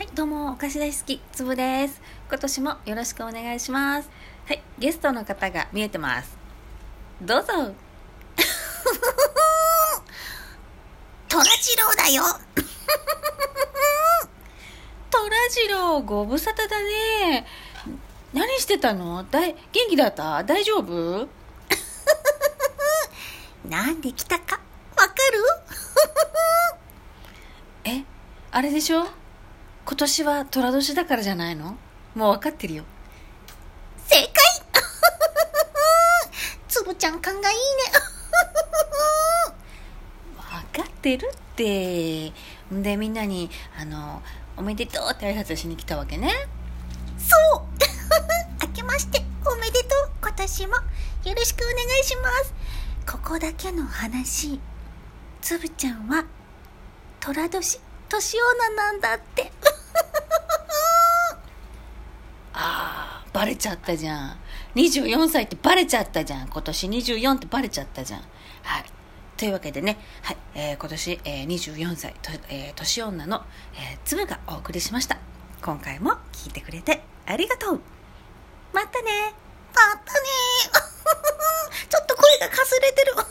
はい、どうも、お菓子大好き、つぶです。今年もよろしくお願いします。はい、ゲストの方が見えてます。どうぞ。トラジローだよ。トラジロー、ご無沙汰だね。何してたの？だい元気だった？大丈夫？なんで来たかわかる？え、あれでしょ？今年は寅年だからじゃないの？もう分かってるよ。正解 つぶちゃん勘がいいね。分かってるって。で、みんなに、あの、おめでとうって挨拶しに来たわけね。そう 明けましておめでとう今年もよろしくお願いします。ここだけの話。つぶちゃんは、虎年、年女なんだって。ああ、バレちゃったじゃん。24歳ってバレちゃったじゃん。今年24ってバレちゃったじゃん。はい。というわけでね、はい、えー今年、えー24歳、とえー年女の、えー、つぶがお送りしました。今回も聞いてくれてありがとう。またね。またね ちょっと声がかすれてる。